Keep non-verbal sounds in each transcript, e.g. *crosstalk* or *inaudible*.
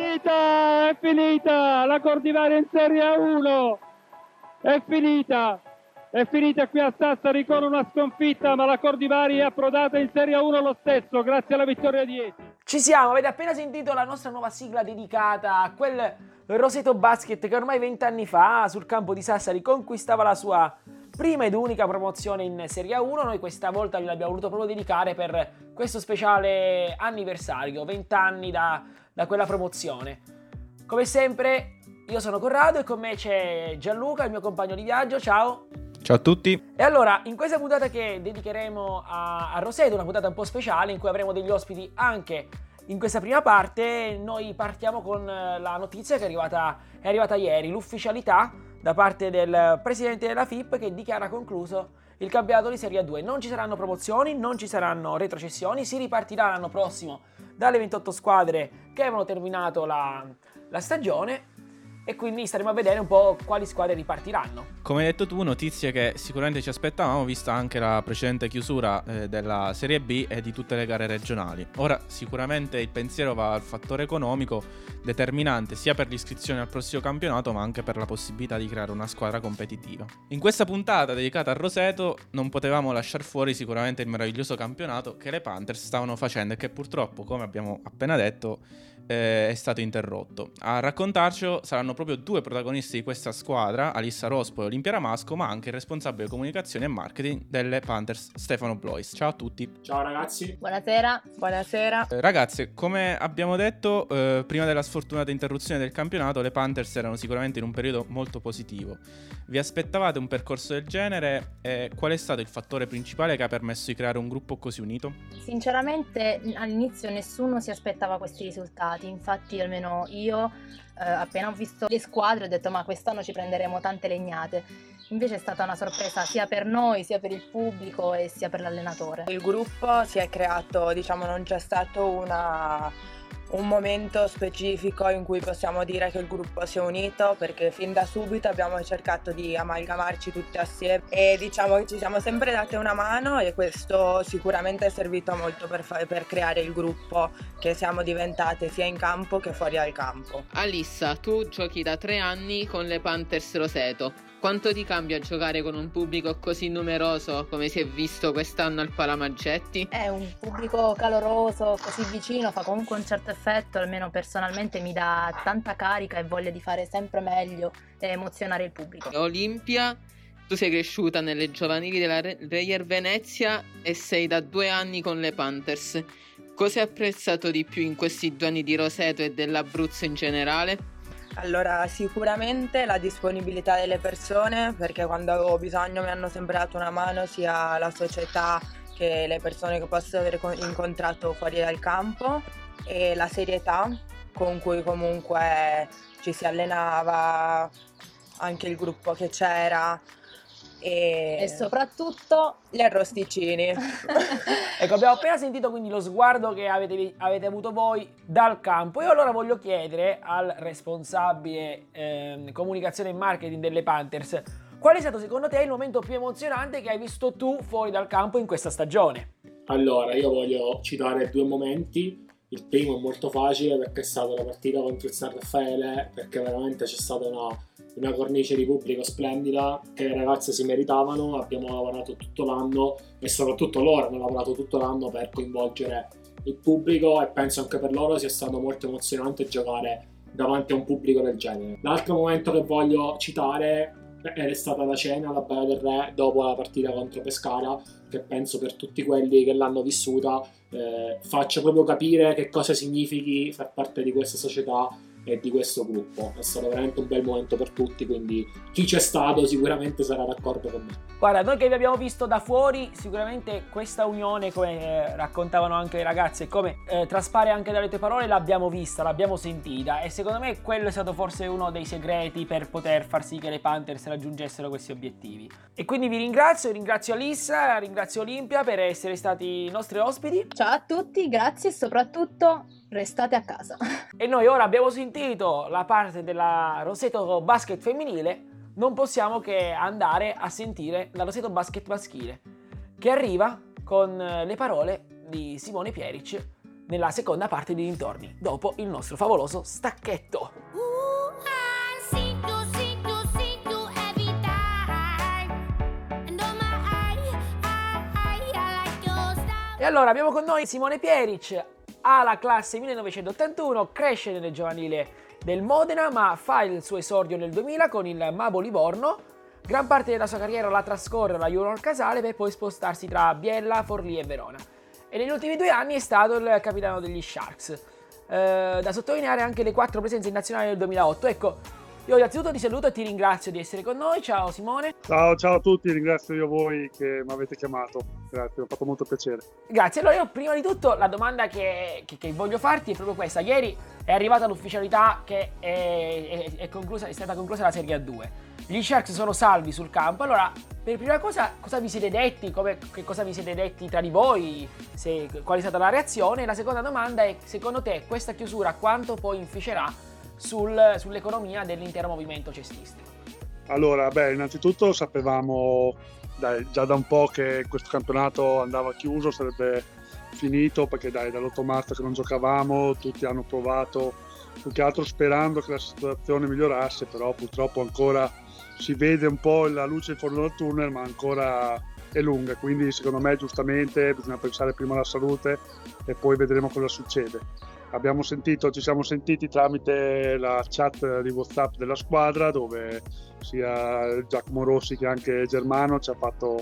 finita, è finita, la Cordivaria in Serie 1, è finita, è finita qui a Sassari con una sconfitta, ma la Cordivari è approdata in Serie 1 lo stesso, grazie alla vittoria di Eti. Ci siamo, avete appena sentito la nostra nuova sigla dedicata a quel Roseto Basket che ormai vent'anni fa sul campo di Sassari conquistava la sua prima ed unica promozione in Serie 1. Noi questa volta gliel'abbiamo voluto proprio dedicare per questo speciale anniversario, 20 anni da, da quella promozione. Come sempre, io sono Corrado e con me c'è Gianluca, il mio compagno di viaggio. Ciao! Ciao a tutti. E allora, in questa puntata che dedicheremo a, a Roseto, una puntata un po' speciale in cui avremo degli ospiti anche in questa prima parte, noi partiamo con la notizia che è arrivata, è arrivata ieri, l'ufficialità da parte del presidente della FIP che dichiara concluso il campionato di Serie 2. Non ci saranno promozioni, non ci saranno retrocessioni, si ripartirà l'anno prossimo dalle 28 squadre che avevano terminato la, la stagione e quindi staremo a vedere un po' quali squadre ripartiranno. Come hai detto tu, notizie che sicuramente ci aspettavamo, vista anche la precedente chiusura eh, della Serie B e di tutte le gare regionali. Ora sicuramente il pensiero va al fattore economico determinante sia per l'iscrizione al prossimo campionato ma anche per la possibilità di creare una squadra competitiva. In questa puntata dedicata a Roseto non potevamo lasciare fuori sicuramente il meraviglioso campionato che le Panthers stavano facendo e che purtroppo, come abbiamo appena detto, eh, è stato interrotto. A raccontarcelo saranno proprio due protagonisti di questa squadra, Alissa Rospo e Olimpia Ramasco, ma anche il responsabile comunicazione e marketing delle Panthers, Stefano Blois. Ciao a tutti. Ciao ragazzi. Buonasera. Buonasera. Eh, ragazzi, come abbiamo detto, eh, prima della sfortunata interruzione del campionato, le Panthers erano sicuramente in un periodo molto positivo. Vi aspettavate un percorso del genere e qual è stato il fattore principale che ha permesso di creare un gruppo così unito? Sinceramente all'inizio nessuno si aspettava questi risultati risultati. Infatti, almeno io, eh, appena ho visto le squadre, ho detto: Ma quest'anno ci prenderemo tante legnate. Invece è stata una sorpresa sia per noi, sia per il pubblico e sia per l'allenatore. Il gruppo si è creato, diciamo, non c'è stato una un momento specifico in cui possiamo dire che il gruppo si è unito perché fin da subito abbiamo cercato di amalgamarci tutti assieme e diciamo che ci siamo sempre date una mano e questo sicuramente è servito molto per, fa- per creare il gruppo che siamo diventate sia in campo che fuori dal campo. Alissa, tu giochi da tre anni con le Panthers Roseto. Quanto ti cambia giocare con un pubblico così numeroso come si è visto quest'anno al Palamaggetti? È un pubblico caloroso, così vicino, fa comunque un certo effetto, almeno personalmente mi dà tanta carica e voglia di fare sempre meglio e emozionare il pubblico. Olimpia, tu sei cresciuta nelle giovanili della Reyer Venezia e sei da due anni con le Panthers. Cosa hai apprezzato di più in questi due anni di Roseto e dell'Abruzzo in generale? Allora, sicuramente la disponibilità delle persone, perché quando avevo bisogno mi hanno sempre dato una mano sia la società che le persone che posso aver incontrato fuori dal campo e la serietà con cui comunque ci si allenava, anche il gruppo che c'era, e, e soprattutto gli arrosticini. *laughs* ecco, abbiamo appena sentito quindi lo sguardo che avete, avete, avuto voi dal campo. Io allora voglio chiedere al responsabile eh, comunicazione e marketing delle Panthers qual è stato secondo te il momento più emozionante che hai visto tu fuori dal campo in questa stagione? Allora, io voglio citare due momenti. Il primo è molto facile perché è stata la partita contro il San Raffaele, perché veramente c'è stata una una cornice di pubblico splendida che le ragazze si meritavano, abbiamo lavorato tutto l'anno e soprattutto loro hanno lavorato tutto l'anno per coinvolgere il pubblico e penso anche per loro sia stato molto emozionante giocare davanti a un pubblico del genere. L'altro momento che voglio citare è stata la cena alla Baia del Re dopo la partita contro Pescara che penso per tutti quelli che l'hanno vissuta eh, faccia proprio capire che cosa significhi far parte di questa società e di questo gruppo. È stato veramente un bel momento per tutti, quindi chi c'è stato sicuramente sarà d'accordo con me. Guarda, noi che vi abbiamo visto da fuori, sicuramente questa unione, come eh, raccontavano anche le ragazze, come eh, traspare anche dalle tue parole, l'abbiamo vista, l'abbiamo sentita e secondo me quello è stato forse uno dei segreti per poter far sì che le Panthers raggiungessero questi obiettivi. E quindi vi ringrazio, ringrazio Alissa, ringrazio Olimpia per essere stati i nostri ospiti. Ciao a tutti, grazie e soprattutto restate a casa. *laughs* E noi ora abbiamo sentito la parte della Roseto Basket femminile, non possiamo che andare a sentire la Roseto Basket maschile, che arriva con le parole di Simone Pieric nella seconda parte di dintorni, dopo il nostro favoloso stacchetto. E allora abbiamo con noi Simone Pieric, ha la classe 1981, cresce nelle giovanili del Modena, ma fa il suo esordio nel 2000 con il Mabo Livorno. Gran parte della sua carriera la trascorre alla Junior Casale per poi spostarsi tra Biella, Forlì e Verona. E negli ultimi due anni è stato il capitano degli Sharks. Eh, da sottolineare anche le quattro presenze in nazionale nel 2008. Ecco, io innanzitutto ti saluto e ti ringrazio di essere con noi. Ciao Simone. Ciao, ciao a tutti, ringrazio io voi che mi avete chiamato. Grazie, mi ha fatto molto piacere. Grazie. Allora, io prima di tutto la domanda che, che- che voglio farti è proprio questa. Ieri è arrivata l'ufficialità che è, è- è conclusa- è stata conclusa la Serie A2. Gli Sharks sono salvi sul campo. Allora, per prima cosa, cosa vi siete detti? Come- che cosa vi siete detti tra di voi? Se- qual è stata la reazione? E la seconda domanda è: secondo te, questa chiusura quanto poi inficerà sul- sull'economia dell'intero movimento cestistico? Allora, beh, innanzitutto sapevamo dai, già da un po' che questo campionato andava chiuso, sarebbe finito perché dai, dall'8 marzo che non giocavamo, tutti hanno provato, più che altro sperando che la situazione migliorasse, però purtroppo ancora si vede un po' la luce in fondo del tunnel, ma ancora è lunga, quindi secondo me giustamente bisogna pensare prima alla salute e poi vedremo cosa succede. Abbiamo sentito, ci siamo sentiti tramite la chat di WhatsApp della squadra dove sia Giacomo Rossi che anche Germano ci ha fatto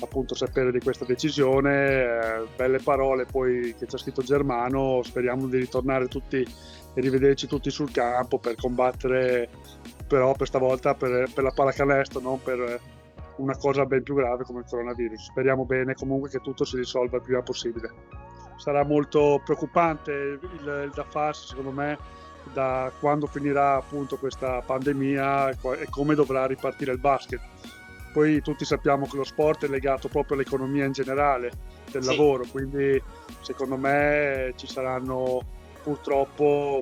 appunto sapere di questa decisione, eh, belle parole poi che ci ha scritto Germano, speriamo di ritornare tutti e rivederci tutti sul campo per combattere però per stavolta per, per la pallacanestro, non per una cosa ben più grave come il coronavirus. Speriamo bene comunque che tutto si risolva il prima possibile. Sarà molto preoccupante il, il da farsi secondo me da quando finirà appunto questa pandemia e come dovrà ripartire il basket. Poi tutti sappiamo che lo sport è legato proprio all'economia in generale del Sì. lavoro, quindi secondo me ci saranno purtroppo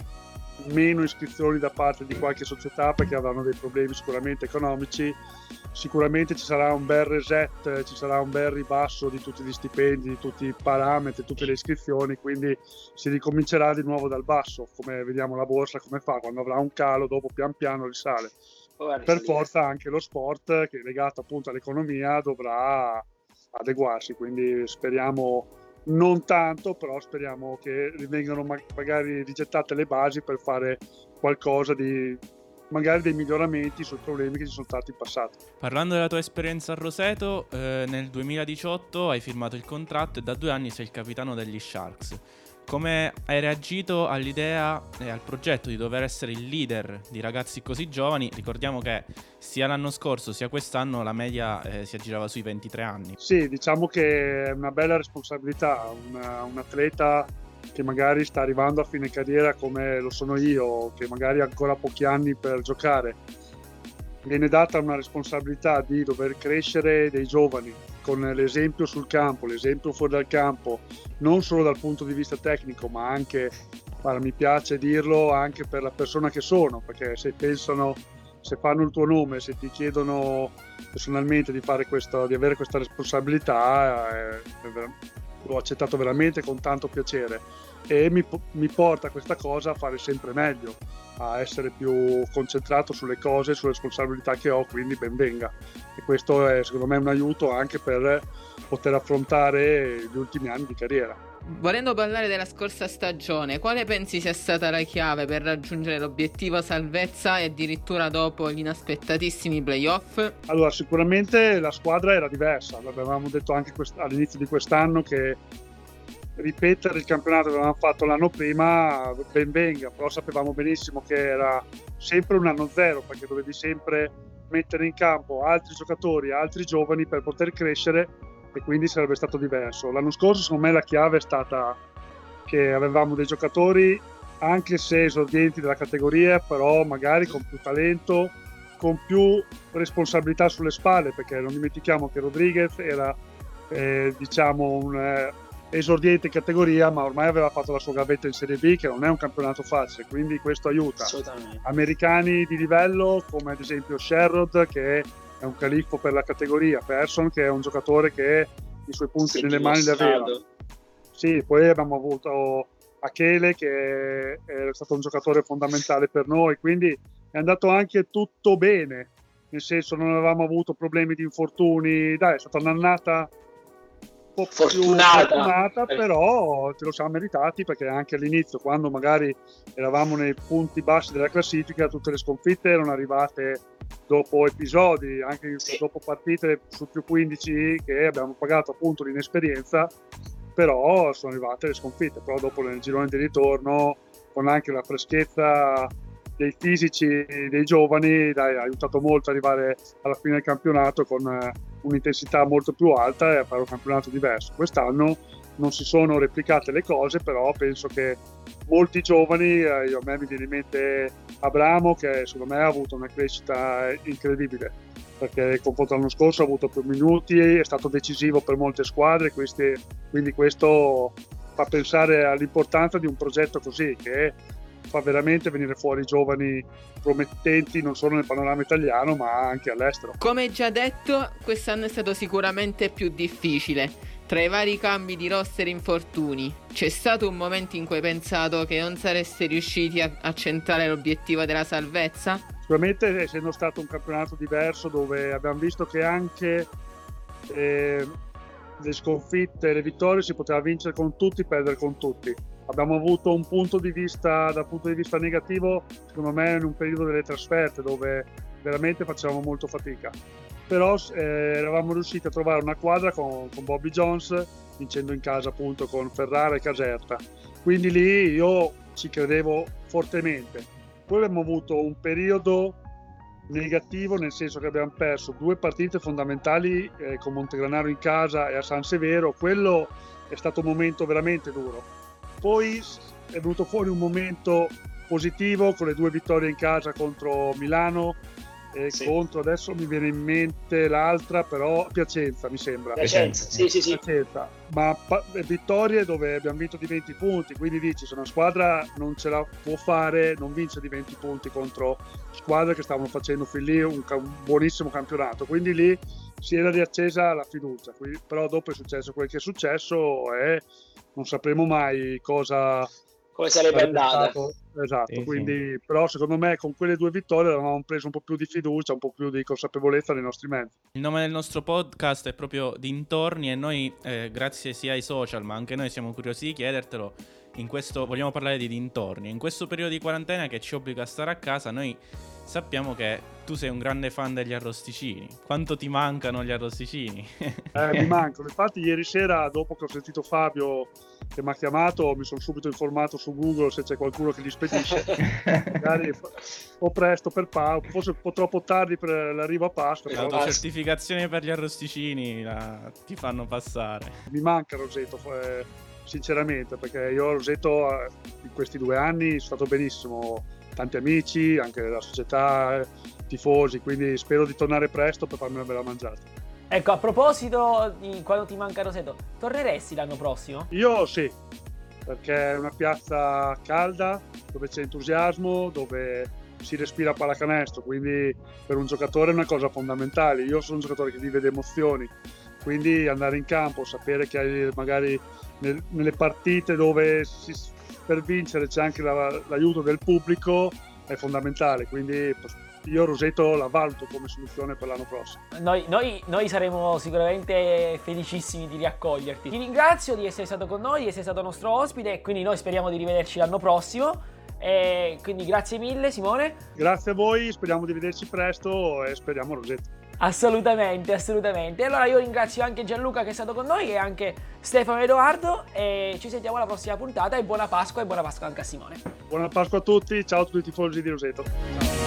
meno iscrizioni da parte di qualche società perché avranno dei problemi sicuramente economici. Sicuramente ci sarà un bel reset, ci sarà un bel ribasso di tutti gli stipendi, di tutti i parametri, tutte le iscrizioni, quindi si ricomincerà di nuovo dal basso, come vediamo la borsa come fa, quando avrà un calo dopo pian piano risale. Per forza anche lo sport, che è legato appunto all'economia, dovrà adeguarsi, quindi speriamo non tanto, però speriamo che vengano ma- magari rigettate le basi per fare qualcosa di magari dei miglioramenti sui problemi che ci sono stati in passato. Parlando della tua esperienza a Roseto, eh, nel 2018 hai firmato il contratto e da due anni sei il capitano degli Sharks. Come hai reagito all'idea e al progetto di dover essere il leader di ragazzi così giovani? Ricordiamo che sia l'anno scorso sia quest'anno la media eh, si aggirava sui 23 anni. Sì, diciamo che è una bella responsabilità, una- un atleta che magari sta arrivando a fine carriera come lo sono io, che magari ha ancora pochi anni per giocare. Viene data una responsabilità di dover crescere dei giovani con l'esempio sul campo, l'esempio fuori dal campo, non solo dal punto di vista tecnico, ma anche, guarda, mi piace dirlo, anche per la persona che sono, perché se pensano, se fanno il tuo nome, se ti chiedono personalmente di, questo, di avere questa responsabilità, eh, l'ho accettato veramente con tanto piacere. E mi, mi porta questa cosa a fare sempre meglio, a essere più concentrato sulle cose, sulle responsabilità che ho, quindi ben venga. E questo è secondo me un aiuto anche per poter affrontare gli ultimi anni di carriera. Volendo parlare della scorsa stagione, quale pensi sia stata la chiave per raggiungere l'obiettivo salvezza e addirittura dopo gli inaspettatissimi playoff? Allora, sicuramente la squadra era diversa, l'avevamo detto anche all'inizio di quest'anno che ripetere il campionato che avevamo fatto l'anno prima ben venga, però sapevamo benissimo che era sempre un anno zero perché dovevi sempre mettere in campo altri giocatori, altri giovani per poter crescere e quindi sarebbe stato diverso. L'anno scorso secondo me la chiave è stata che avevamo dei giocatori anche se esordienti della categoria, però magari con più talento, con più responsabilità sulle spalle, perché non dimentichiamo che Rodriguez era eh, diciamo un eh, esordiente in categoria, ma ormai aveva fatto la sua gavetta in Serie B, che non è un campionato facile, quindi questo aiuta. Americani di livello, come ad esempio Sherrod, che è un califfo per la categoria, Persson, che è un giocatore che i suoi punti è nelle mani dimostrato. Sì, poi abbiamo avuto Achele che è stato un giocatore fondamentale per noi, quindi è andato anche tutto bene, nel senso non avevamo avuto problemi di infortuni, dai è stata un'annata un po' Fortunata. più fortunata, però ce lo siamo meritati perché anche all'inizio, quando magari eravamo nei punti bassi della classifica, tutte le sconfitte erano arrivate dopo episodi, anche Sì. dopo partite su più 15 che abbiamo pagato appunto l'inesperienza, però sono arrivate le sconfitte, però dopo nel girone di ritorno con anche la freschezza dei fisici dei giovani dai, ha aiutato molto ad arrivare alla fine del campionato con eh, un'intensità molto più alta e a fare un campionato diverso. Quest'anno non si sono replicate le cose, però penso che molti giovani, eh, a me mi viene in mente Abramo che secondo me ha avuto una crescita incredibile perché confronto l'anno scorso ha avuto più minuti, è stato decisivo per molte squadre, quindi questo fa pensare all'importanza di un progetto così che fa veramente venire fuori giovani promettenti non solo nel panorama italiano ma anche all'estero. Come già detto, quest'anno è stato sicuramente più difficile. Tra i vari cambi di roster e infortuni, c'è stato un momento in cui hai pensato che non sareste riusciti a, a centrare l'obiettivo della salvezza? Sicuramente essendo stato un campionato diverso dove abbiamo visto che anche eh, le sconfitte e le vittorie si poteva vincere con tutti, perdere con tutti. Abbiamo avuto un punto di vista dal punto di vista negativo, secondo me, in un periodo delle trasferte dove veramente facevamo molto fatica. Però eh, eravamo riusciti a trovare una quadra con, con Bobby Jones, vincendo in casa appunto con Ferrara e Caserta. Quindi lì io ci credevo fortemente. Poi abbiamo avuto un periodo negativo nel senso che abbiamo perso due partite fondamentali eh, con Montegranaro in casa e a San Severo. Quello è stato un momento veramente duro. Poi è venuto fuori un momento positivo con le due vittorie in casa contro Milano e Sì. contro adesso mi viene in mente l'altra però Piacenza mi sembra Piacenza, sì, sì, sì. Piacenza. ma pa- vittorie dove abbiamo vinto di 20 punti quindi dici se una squadra non ce la può fare non vince di 20 punti contro squadre che stavano facendo fin lì un, ca- un buonissimo campionato quindi lì si era riaccesa la fiducia Qui- però dopo è successo quel che è successo e non sapremo mai cosa Come sarebbe andata? Esatto, Sì, quindi però secondo me con quelle due vittorie avevamo preso un po' più di fiducia, un po' più di consapevolezza nei nostri mezzi. Il nome del nostro podcast è proprio Dintorni e noi, eh, grazie sia ai social, ma anche noi siamo curiosi di chiedertelo. In questo vogliamo parlare di dintorni. In questo periodo di quarantena che ci obbliga a stare a casa, noi sappiamo che tu sei un grande fan degli arrosticini. Quanto ti mancano gli arrosticini? Eh, mi *laughs* mancano. Infatti ieri sera, dopo che ho sentito Fabio che mi ha chiamato, mi sono subito informato su Google se c'è qualcuno che li spedisce. *laughs* Magari o presto per Pasqua, forse un po' troppo tardi per l'arrivo a Pasqua, però L'autocertificazione per gli arrosticini la- ti fanno passare. mi manca Roseto, eh, sinceramente, perché io a Roseto eh, in questi due anni sono stato benissimo, tanti amici, anche la società, tifosi, quindi spero di tornare presto per farmi una bella mangiata. Ecco, a proposito di quando ti manca Roseto, torneresti l'anno prossimo? Io sì, perché è una piazza calda, dove c'è entusiasmo, dove si respira pallacanestro, quindi per un giocatore è una cosa fondamentale. Io sono un giocatore che vive di emozioni, quindi andare in campo, sapere che hai magari nel- nelle partite dove si- per vincere c'è anche la- l'aiuto del pubblico è fondamentale, quindi io Roseto la valuto come soluzione per l'anno prossimo. Noi, noi- noi saremo sicuramente felicissimi di riaccoglierti. Ti ringrazio di essere stato con noi, di essere stato nostro ospite quindi noi speriamo di rivederci l'anno prossimo. E quindi grazie mille Simone. Grazie a voi, speriamo di vederci presto e speriamo Roseto. Assolutamente, assolutamente. Allora io ringrazio anche Gianluca che è stato con noi e anche Stefano e Edoardo e ci sentiamo alla prossima puntata e buona Pasqua e buona Pasqua anche a Simone. Buona Pasqua a tutti, ciao a tutti i tifosi di Roseto. Ciao.